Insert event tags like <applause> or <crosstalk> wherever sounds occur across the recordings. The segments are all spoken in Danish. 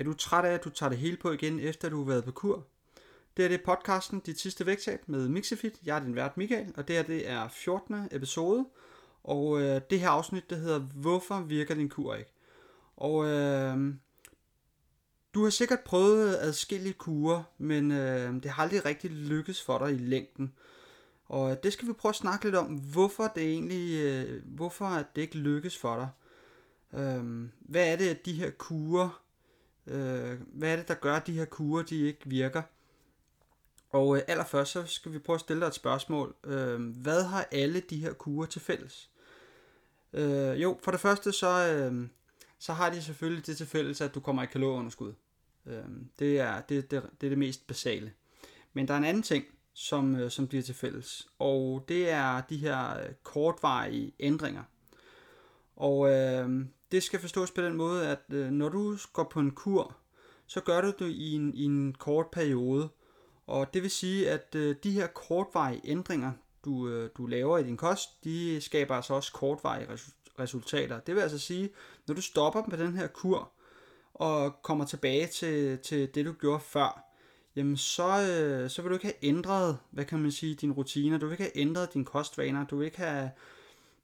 Er du træt af, at du tager det hele på igen, efter du har været på kur? Det er det podcasten Dit sidste vægttab med Mixifit. Jeg er din vært Michael, og det her det er 14. episode. Og øh, det her afsnit, det hedder Hvorfor virker din kur ikke? Og øh, du har sikkert prøvet adskillige kurer, men øh, det har aldrig rigtig lykkes for dig i længden. Og øh, det skal vi prøve at snakke lidt om, hvorfor det egentlig, øh, hvorfor det ikke lykkes for dig. Øh, hvad er det, at de her kurer Øh, hvad er det, der gør, at de her kurer de ikke virker? Og øh, allerførst så skal vi prøve at stille dig et spørgsmål. Øh, hvad har alle de her kurer til fælles? Øh, jo, for det første så, øh, så har de selvfølgelig det til fælles, at du kommer i kalorieunderskud. Øh, det, er, det, det, det er det mest basale. Men der er en anden ting, som, øh, som bliver til fælles, og det er de her øh, kortvarige ændringer. Og øh, det skal forstås på den måde, at øh, når du går på en kur, så gør du det i en, i en kort periode. Og det vil sige, at øh, de her kortvarige ændringer, du, øh, du laver i din kost, de skaber altså også kortvarige resultater. Det vil altså sige, når du stopper med den her kur, og kommer tilbage til, til det, du gjorde før, jamen så, øh, så vil du ikke have ændret, hvad kan man sige, dine rutiner, du vil ikke have ændret dine kostvaner, du vil ikke have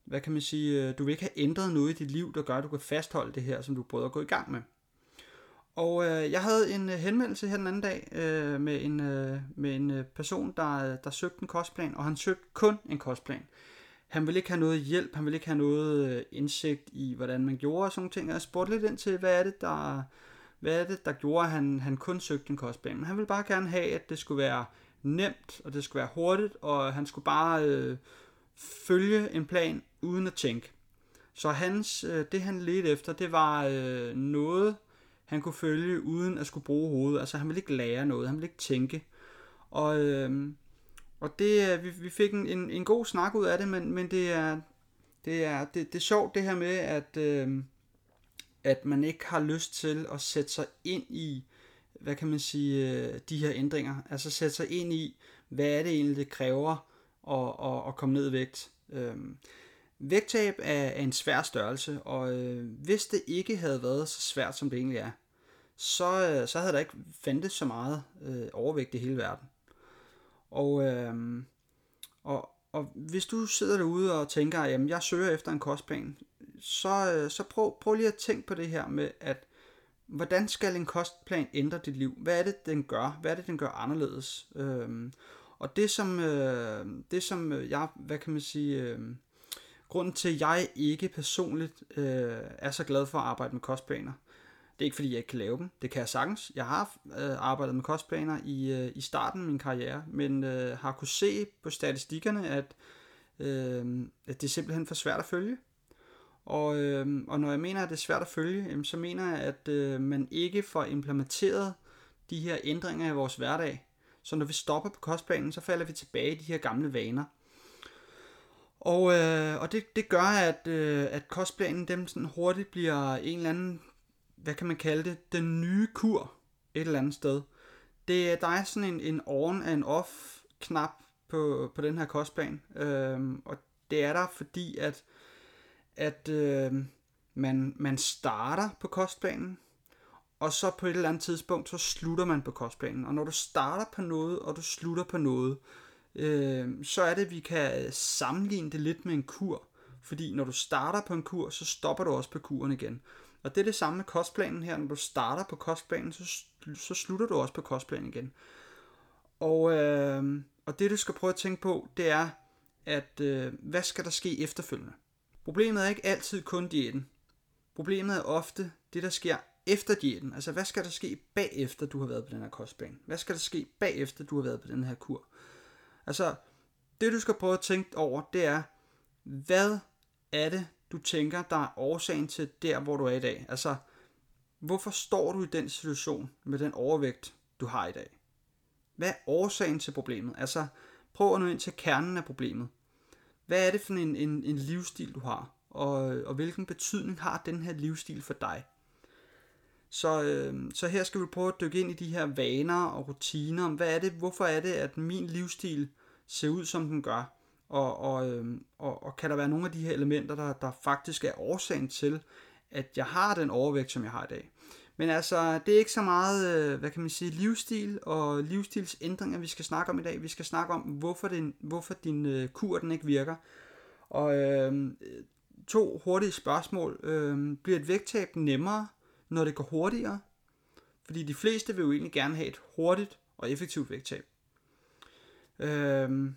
hvad kan man sige, øh, du vil ikke have ændret noget i dit liv, der gør, at du kan fastholde det her, som du prøver at gå i gang med. Og øh, jeg havde en øh, henvendelse her den anden dag øh, med en, øh, med en øh, person, der, der søgte en kostplan, og han søgte kun en kostplan. Han ville ikke have noget hjælp, han ville ikke have noget indsigt i, hvordan man gjorde og sådan nogle ting. Og jeg spurgte lidt ind til, hvad er det, der, hvad er det, der gjorde, at han, han kun søgte en kostplan. Men han ville bare gerne have, at det skulle være nemt, og det skulle være hurtigt, og han skulle bare øh, følge en plan uden at tænke. Så hans, øh, det han ledte efter, det var øh, noget, han kunne følge uden at skulle bruge hovedet. Altså han ville ikke lære noget, han ville ikke tænke. Og, øh, og det, øh, vi, vi fik en, en, en god snak ud af det, men, men det er, det er, det, det er sjovt det her med, at, øh, at man ikke har lyst til at sætte sig ind i, hvad kan man sige, øh, de her ændringer. Altså sætte sig ind i, hvad er det egentlig, det kræver at, at, at komme ned i vægt. Øh, Vægttab er, er en svær størrelse, og øh, hvis det ikke havde været så svært, som det egentlig er, så, øh, så havde der ikke fandtes så meget øh, overvægt i hele verden. Og, øh, og, og hvis du sidder derude og tænker, at jeg søger efter en kostplan, så, øh, så prøv, prøv lige at tænke på det her med, at hvordan skal en kostplan ændre dit liv? Hvad er det, den gør? Hvad er det, den gør anderledes? Øh, og det som, øh, det som jeg, hvad kan man sige... Øh, Grunden til, at jeg ikke personligt øh, er så glad for at arbejde med kostplaner, det er ikke fordi, jeg ikke kan lave dem. Det kan jeg sagtens. Jeg har øh, arbejdet med kostplaner i, øh, i starten af min karriere, men øh, har kunne se på statistikkerne, at, øh, at det er simpelthen for svært at følge. Og, øh, og når jeg mener, at det er svært at følge, så mener jeg, at øh, man ikke får implementeret de her ændringer i vores hverdag. Så når vi stopper på kostplanen, så falder vi tilbage i de her gamle vaner. Og, øh, og det, det gør, at, øh, at kostplanen dem sådan hurtigt bliver en eller anden, hvad kan man kalde det, den nye kur et eller andet sted. Det, der er sådan en, en on and off knap på, på den her kostplan, øh, og det er der fordi, at, at øh, man, man starter på kostplanen, og så på et eller andet tidspunkt, så slutter man på kostplanen. Og når du starter på noget, og du slutter på noget, øh, Øhm, så er det, at vi kan øh, sammenligne det lidt med en kur. Fordi når du starter på en kur, så stopper du også på kuren igen. Og det er det samme med kostplanen her. Når du starter på kostplanen, så, så slutter du også på kostplanen igen. Og, øh, og det du skal prøve at tænke på, det er, at øh, hvad skal der ske efterfølgende? Problemet er ikke altid kun diæten. Problemet er ofte det, der sker efter diæten. Altså, hvad skal der ske bagefter, du har været på den her kostplan? Hvad skal der ske bagefter, du har været på den her kur? Altså, det du skal prøve at tænke over, det er, hvad er det, du tænker, der er årsagen til der, hvor du er i dag? Altså, hvorfor står du i den situation med den overvægt, du har i dag? Hvad er årsagen til problemet? Altså, prøv at nå ind til kernen af problemet. Hvad er det for en, en, en livsstil, du har? Og, og hvilken betydning har den her livsstil for dig? Så, øh, så her skal vi prøve at dykke ind i de her vaner og rutiner. Hvad er det, hvorfor er det, at min livsstil ser ud, som den gør? Og, og, øh, og, og kan der være nogle af de her elementer, der, der faktisk er årsagen til, at jeg har den overvægt, som jeg har i dag? Men altså, det er ikke så meget, øh, hvad kan man sige, livsstil og livsstilsændringer, vi skal snakke om i dag. Vi skal snakke om, hvorfor, din, hvorfor din øh, kur den ikke virker. Og øh, to hurtige spørgsmål. Øh, bliver et vægttab nemmere, når det går hurtigere? Fordi de fleste vil jo egentlig gerne have et hurtigt og effektivt vægttab. Øhm,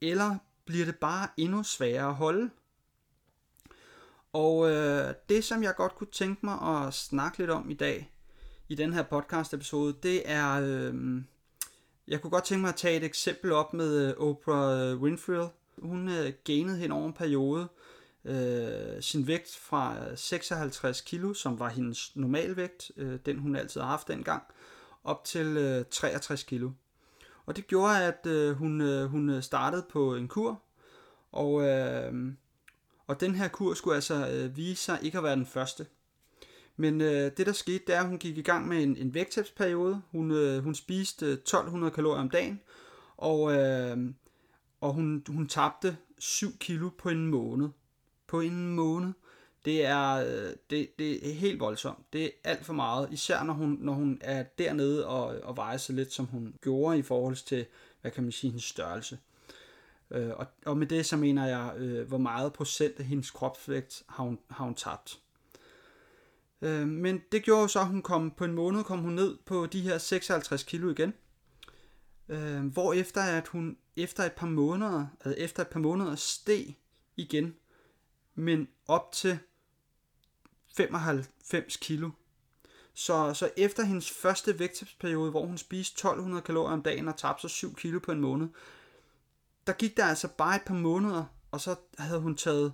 eller bliver det bare endnu sværere at holde? Og øh, det, som jeg godt kunne tænke mig at snakke lidt om i dag, i den her podcast episode, det er, øh, jeg kunne godt tænke mig at tage et eksempel op med øh, Oprah Winfrey. Hun øh, gainede hen over en periode øh, sin vægt fra øh, 56 kilo, som var hendes normalvægt, øh, den hun altid har haft dengang, op til øh, 63 kilo. Og det gjorde, at øh, hun, øh, hun øh, startede på en kur, og øh, og den her kur skulle altså øh, vise sig ikke at være den første. Men øh, det der skete, det er, at hun gik i gang med en, en vægttabsperiode. Hun, øh, hun spiste øh, 1200 kalorier om dagen, og, øh, og hun, hun tabte 7 kilo på en måned. På en måned. Det er, øh, det, det er helt voldsomt. Det er alt for meget, især når hun, når hun er dernede og, og vejer så lidt, som hun gjorde i forhold til, hvad kan man sige, hendes størrelse. Øh, og, og med det så mener jeg, øh, hvor meget procent af hendes kropsvægt har hun, har hun tabt. Øh, men det gjorde så, at hun kom på en måned kom hun ned på de her 56 kilo igen. Øh, hvor efter at hun efter et par måneder, altså efter et par måneder steg igen, men op til 95 kilo. Så, så efter hendes første vægttabsperiode, hvor hun spiste 1200 kalorier om dagen og tabte sig 7 kilo på en måned, der gik der altså bare et par måneder, og så havde hun taget,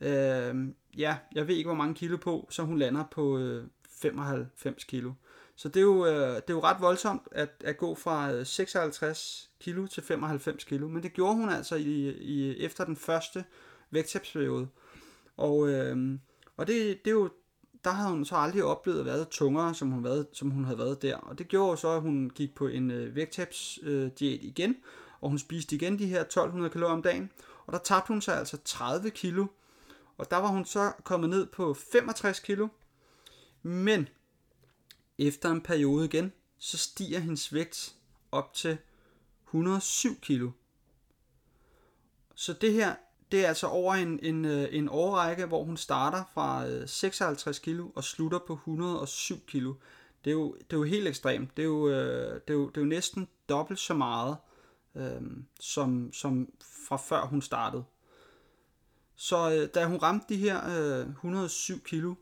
øh, ja, jeg ved ikke hvor mange kilo på, så hun lander på øh, 95 kilo. Så det er jo, øh, det er jo ret voldsomt at, at gå fra øh, 56 kilo til 95 kilo, men det gjorde hun altså i, i efter den første vægttabsperiode. Og, øh, og det, det er jo, der havde hun så aldrig oplevet at være tungere, som hun, været, som hun havde været der. Og det gjorde så, at hun gik på en øh, vægttabsdiæt øh, igen, og hun spiste igen de her 1200 kalorier om dagen, og der tabte hun sig altså 30 kilo, og der var hun så kommet ned på 65 kilo, men efter en periode igen, så stiger hendes vægt op til 107 kilo. Så det her, det er altså over en, en, øh, en årrække, hvor hun starter fra øh, 56 kilo og slutter på 107 kilo. Det er jo, det er jo helt ekstremt. Det er jo, øh, det er jo, det er jo næsten dobbelt så meget, øh, som, som fra før hun startede. Så øh, da hun ramte de her øh, 107 kilo,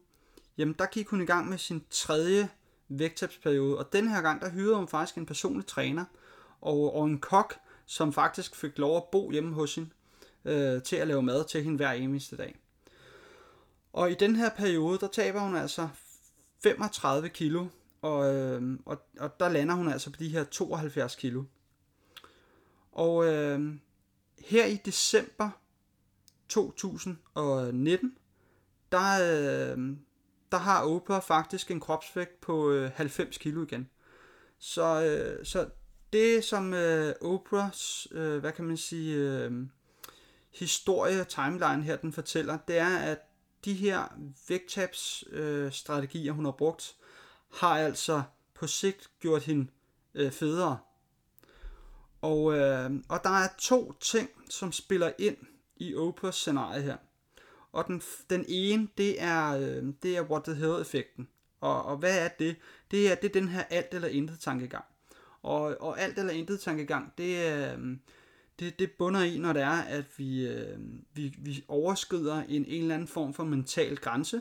jamen der gik hun i gang med sin tredje vægttabsperiode, og den her gang, der hyrede hun faktisk en personlig træner og, og en kok, som faktisk fik lov at bo hjemme hos hende øh, til at lave mad til hende hver eneste dag. Og i den her periode, der taber hun altså 35 kilo, og, øh, og, og der lander hun altså på de her 72 kilo. Og øh, her i december 2019, der, øh, der har Oprah faktisk en kropsvægt på øh, 90 kilo igen. Så, øh, så det som øh, Oprahs, øh, hvad kan man sige, øh, historie, timeline her, den fortæller, det er, at de her vægttabsstrategier, øh, hun har brugt, har altså på sigt gjort hende øh, federe. Og, øh, og der er to ting, som spiller ind i Oprahs scenarie her. Og den, den ene, det er, øh, det er what the hell-effekten. Og, og hvad er det? Det er, det er den her alt eller intet tankegang. Og, og alt eller intet tankegang, det, øh, det, det bunder i, når det er, at vi, øh, vi, vi overskrider en, en eller anden form for mental grænse,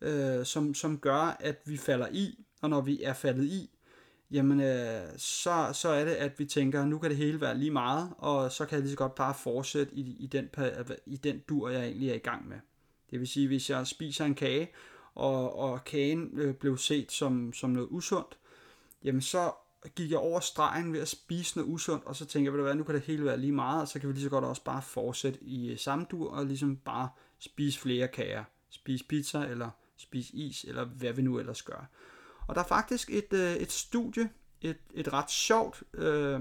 øh, som, som gør, at vi falder i, og når vi er faldet i, jamen øh, så, så er det, at vi tænker, nu kan det hele være lige meget, og så kan jeg lige så godt bare fortsætte i, i, den, i den dur, jeg egentlig er i gang med. Det vil sige, hvis jeg spiser en kage, og, og kagen øh, blev set som, som noget usundt, jamen så gik jeg over stregen ved at spise noget usundt, og så tænker jeg, ved du hvad, nu kan det hele være lige meget, og så kan vi lige så godt også bare fortsætte i øh, samme dur, og ligesom bare spise flere kager. Spise pizza, eller spise is, eller hvad vi nu ellers gør. Og der er faktisk et, øh, et studie, et, et ret sjovt, øh,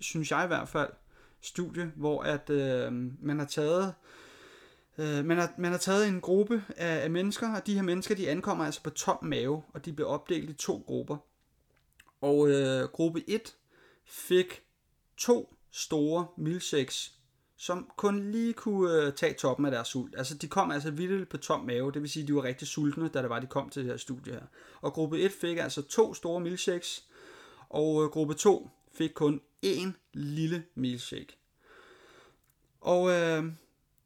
synes jeg i hvert fald, studie, hvor at øh, man har taget Øh, man, har, man har taget en gruppe af, af mennesker, og de her mennesker, de ankommer altså på tom mave, og de bliver opdelt i to grupper. Og øh, gruppe 1 fik to store milkshakes, som kun lige kunne øh, tage toppen af deres sult. Altså de kom altså vildt på tom mave, det vil sige, at de var rigtig sultne, da det var, de kom til det her studie her. Og gruppe 1 fik altså to store milkshakes, og øh, gruppe 2 fik kun én lille milkshake. Og øh,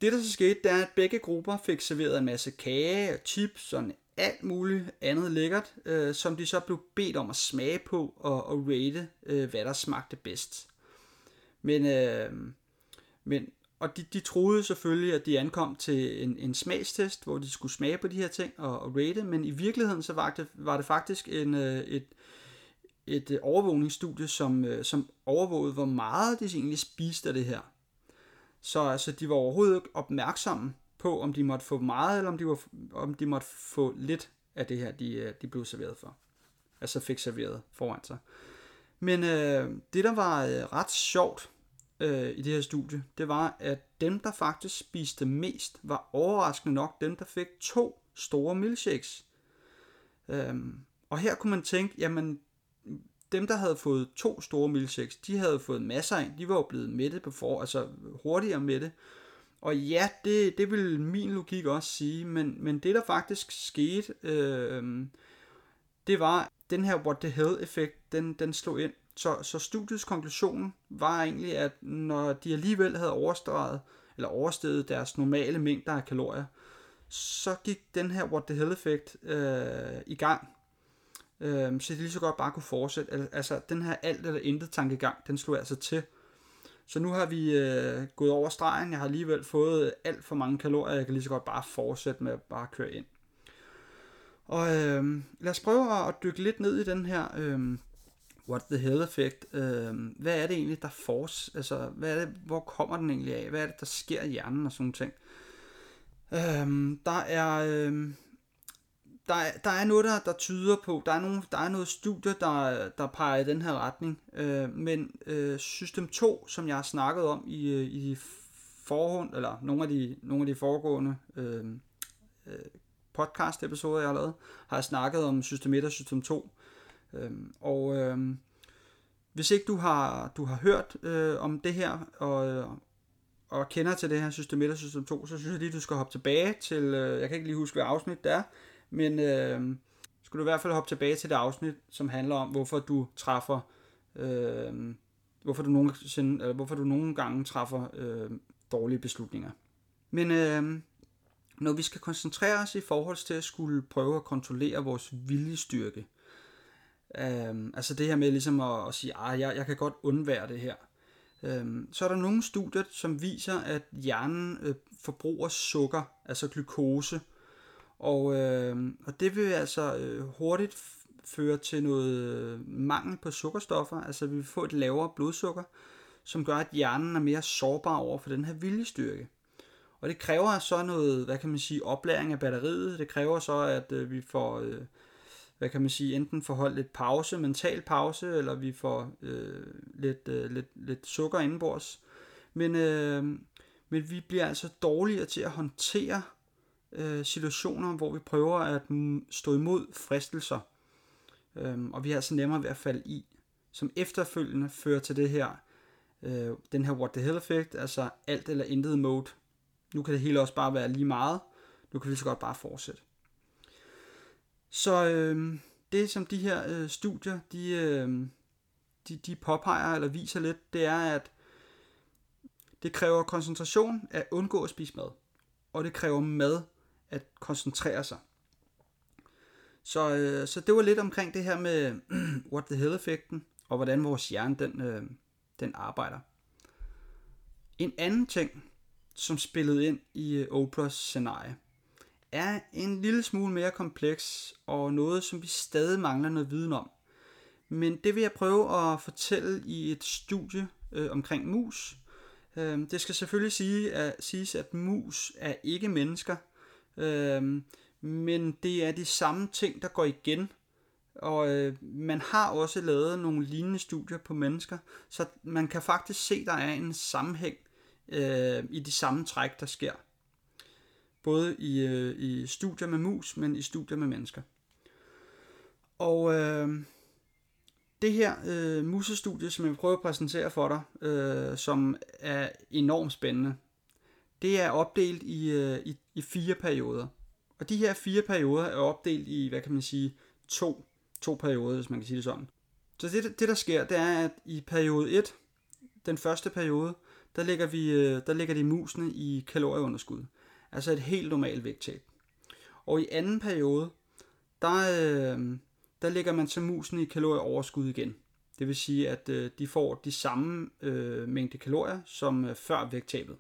det der så skete, det er, at begge grupper fik serveret en masse kage og chips og alt muligt andet lækkert, øh, som de så blev bedt om at smage på og, og rate, øh, hvad der smagte bedst. Men, øh, men og de, de troede selvfølgelig, at de ankom til en, en smagstest, hvor de skulle smage på de her ting og, og rate, men i virkeligheden så var det, var det faktisk en, øh, et, et øh, overvågningsstudie, som, øh, som overvågede, hvor meget de egentlig spiste af det her. Så altså, de var overhovedet ikke opmærksomme på, om de måtte få meget, eller om de, var, om de måtte få lidt af det her, de, øh, de blev serveret for. Altså fik serveret foran sig. Men øh, det, der var øh, ret sjovt øh, i det her studie, det var, at dem, der faktisk spiste mest, var overraskende nok dem, der fik to store milkshakes. Øhm, og her kunne man tænke, jamen dem, der havde fået to store milkshakes, de havde fået masser af. De var jo blevet mætte på for, altså hurtigere mætte. Og ja, det, det vil min logik også sige, men, men det der faktisk skete, øh, det var, den her what the hell effekt, den, den slog ind. Så, så studiets konklusion var egentlig, at når de alligevel havde overstreget, eller oversteget deres normale mængder af kalorier, så gik den her what the hell effekt øh, i gang øh, så de lige så godt bare kunne fortsætte. Altså, den her alt eller intet tankegang, den slog altså til. Så nu har vi øh, gået over stregen. Jeg har alligevel fået alt for mange kalorier. Jeg kan lige så godt bare fortsætte med at bare køre ind. Og øh, lad os prøve at dykke lidt ned i den her øh, what the hell effect. Øh, hvad er det egentlig, der force? Altså, hvad er det, hvor kommer den egentlig af? Hvad er det, der sker i hjernen og sådan ting? Øh, der er... Øh, der, der er noget, der, der tyder på, der er, nogle, der er noget studie, der, der peger i den her retning, øh, men øh, system 2, som jeg har snakket om i, øh, i forhånd, eller nogle af de, nogle af de foregående øh, øh, podcast-episoder, jeg har lavet, har jeg snakket om system 1 og system 2. Øh, og øh, hvis ikke du har, du har hørt øh, om det her, og, øh, og kender til det her system 1 og system 2, så synes jeg lige, du skal hoppe tilbage til, øh, jeg kan ikke lige huske, hvad afsnit det er, men øh, skulle du i hvert fald hoppe tilbage til det afsnit, som handler om, hvorfor du træffer, øh, hvorfor, du nogle, eller hvorfor du nogle gange træffer øh, dårlige beslutninger. Men øh, når vi skal koncentrere os i forhold til at skulle prøve at kontrollere vores viljestyrke, øh, altså det her med ligesom at, at sige, at ah, jeg, jeg kan godt undvære det her, øh, så er der nogle studier, som viser, at hjernen øh, forbruger sukker, altså glukose, og, øh, og det vil altså øh, hurtigt føre til noget øh, mangel på sukkerstoffer, altså vi vil få et lavere blodsukker, som gør, at hjernen er mere sårbar over for den her viljestyrke. Og det kræver så noget, hvad kan man sige, oplæring af batteriet. Det kræver så, at øh, vi får, øh, hvad kan man sige, enten får holdt lidt pause, mental pause, eller vi får øh, lidt, øh, lidt, lidt sukker indenbords. Men, øh, men vi bliver altså dårligere til at håndtere øh, situationer, hvor vi prøver at stå imod fristelser, øh, og vi er altså nemmere ved at falde i, som efterfølgende fører til det her, øh, den her what the hell effect, altså alt eller intet mode. Nu kan det hele også bare være lige meget, nu kan vi så godt bare fortsætte. Så øh, det som de her øh, studier, de, øh, de, de påpeger eller viser lidt, det er, at det kræver koncentration at undgå at spise mad. Og det kræver mad at koncentrere sig. Så, øh, så det var lidt omkring det her med <clears throat> what the hell-effekten, og hvordan vores hjerne den, øh, den arbejder. En anden ting, som spillede ind i øh, Oprahs scenarie, er en lille smule mere kompleks, og noget, som vi stadig mangler noget viden om. Men det vil jeg prøve at fortælle i et studie øh, omkring mus. Øh, det skal selvfølgelig sige, at, siges, at mus er ikke mennesker, Øhm, men det er de samme ting, der går igen. Og øh, man har også lavet nogle lignende studier på mennesker, så man kan faktisk se, der er en sammenhæng øh, i de samme træk, der sker. både i, øh, i studier med mus, men i studier med mennesker. Og øh, det her øh, musestudie, som jeg vil prøve at præsentere for dig, øh, som er enormt spændende, det er opdelt i, øh, i, i fire perioder. Og de her fire perioder er opdelt i, hvad kan man sige, to, to perioder, hvis man kan sige det sådan. Så det, det der sker, det er, at i periode 1, den første periode, der lægger, vi, øh, der lægger de musene i kalorieunderskud. Altså et helt normalt vægttab. Og i anden periode, der, øh, der lægger man så musene i kalorieoverskud igen. Det vil sige, at øh, de får de samme øh, mængde kalorier som før vægttabet.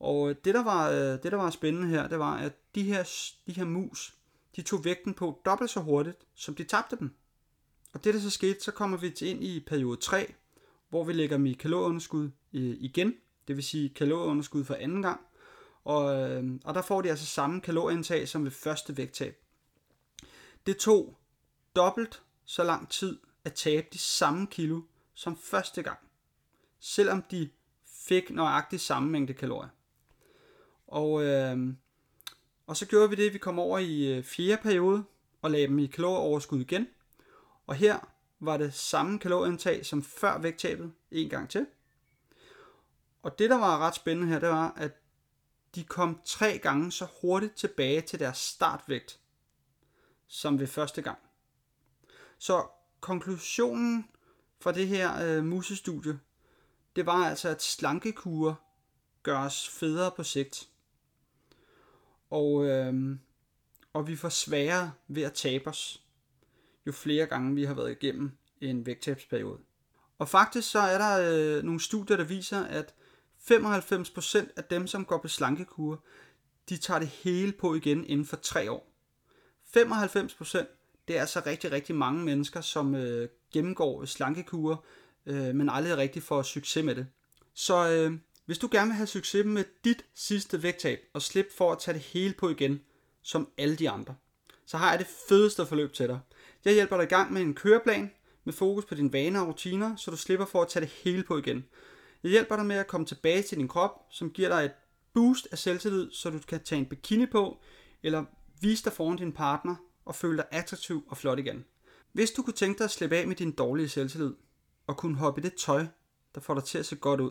Og øh, det der, var, øh, det, der var spændende her, det var, at de her, de her mus, de tog vægten på dobbelt så hurtigt, som de tabte den. Og det der så skete, så kommer vi til ind i periode 3, hvor vi lægger dem i kalorieunderskud øh, igen, det vil sige kalorieunderskud for anden gang. Og, og der får de altså samme kalorieindtag som ved første vægttab. Det tog dobbelt så lang tid at tabe de samme kilo som første gang, selvom de fik nøjagtigt samme mængde kalorier. Og, øh, og så gjorde vi det, at vi kom over i øh, fjerde periode og lagde dem i kalorieoverskud igen. Og her var det samme kalorieindtag som før vægttabet en gang til. Og det, der var ret spændende her, det var, at de kom tre gange så hurtigt tilbage til deres startvægt, som ved første gang. Så konklusionen fra det her øh, musestudie, det var altså, at slankekure gør os federe på sigt. Og, øh, og vi får sværere ved at tabe os, jo flere gange vi har været igennem en vægttabsperiode. Og faktisk så er der øh, nogle studier, der viser, at 95% af dem, som går på slankekur, de tager det hele på igen inden for tre år. 95% det er altså rigtig, rigtig mange mennesker, som øh, gennemgår slankekur, øh, men aldrig rigtig får succes med det. Så øh, hvis du gerne vil have succes med dit sidste vægttab, og slippe for at tage det hele på igen, som alle de andre, så har jeg det fedeste forløb til dig. Jeg hjælper dig i gang med en køreplan, med fokus på dine vaner og rutiner, så du slipper for at tage det hele på igen. Jeg hjælper dig med at komme tilbage til din krop, som giver dig et boost af selvtillid, så du kan tage en bikini på, eller vise dig foran din partner og føle dig attraktiv og flot igen. Hvis du kunne tænke dig at slippe af med din dårlige selvtillid, og kunne hoppe i det tøj, der får dig til at se godt ud,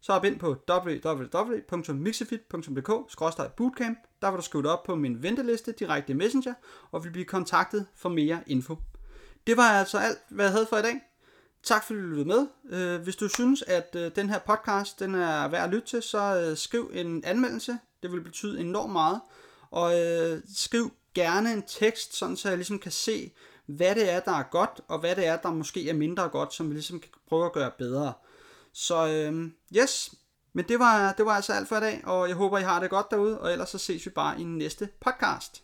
så hop ind på www.mixifit.dk-bootcamp. Der vil du skrive dig op på min venteliste direkte i Messenger, og vil blive kontaktet for mere info. Det var altså alt, hvad jeg havde for i dag. Tak fordi du lyttede med. Øh, hvis du synes, at øh, den her podcast den er værd at lytte til, så øh, skriv en anmeldelse. Det vil betyde enormt meget. Og skriv gerne en tekst, sådan så jeg ligesom kan se, hvad det er, der er godt, og hvad det er, der måske er mindre godt, som vi ligesom kan prøve at gøre bedre. Så øhm, yes, men det var, det var altså alt for i dag, og jeg håber, I har det godt derude, og ellers så ses vi bare i næste podcast.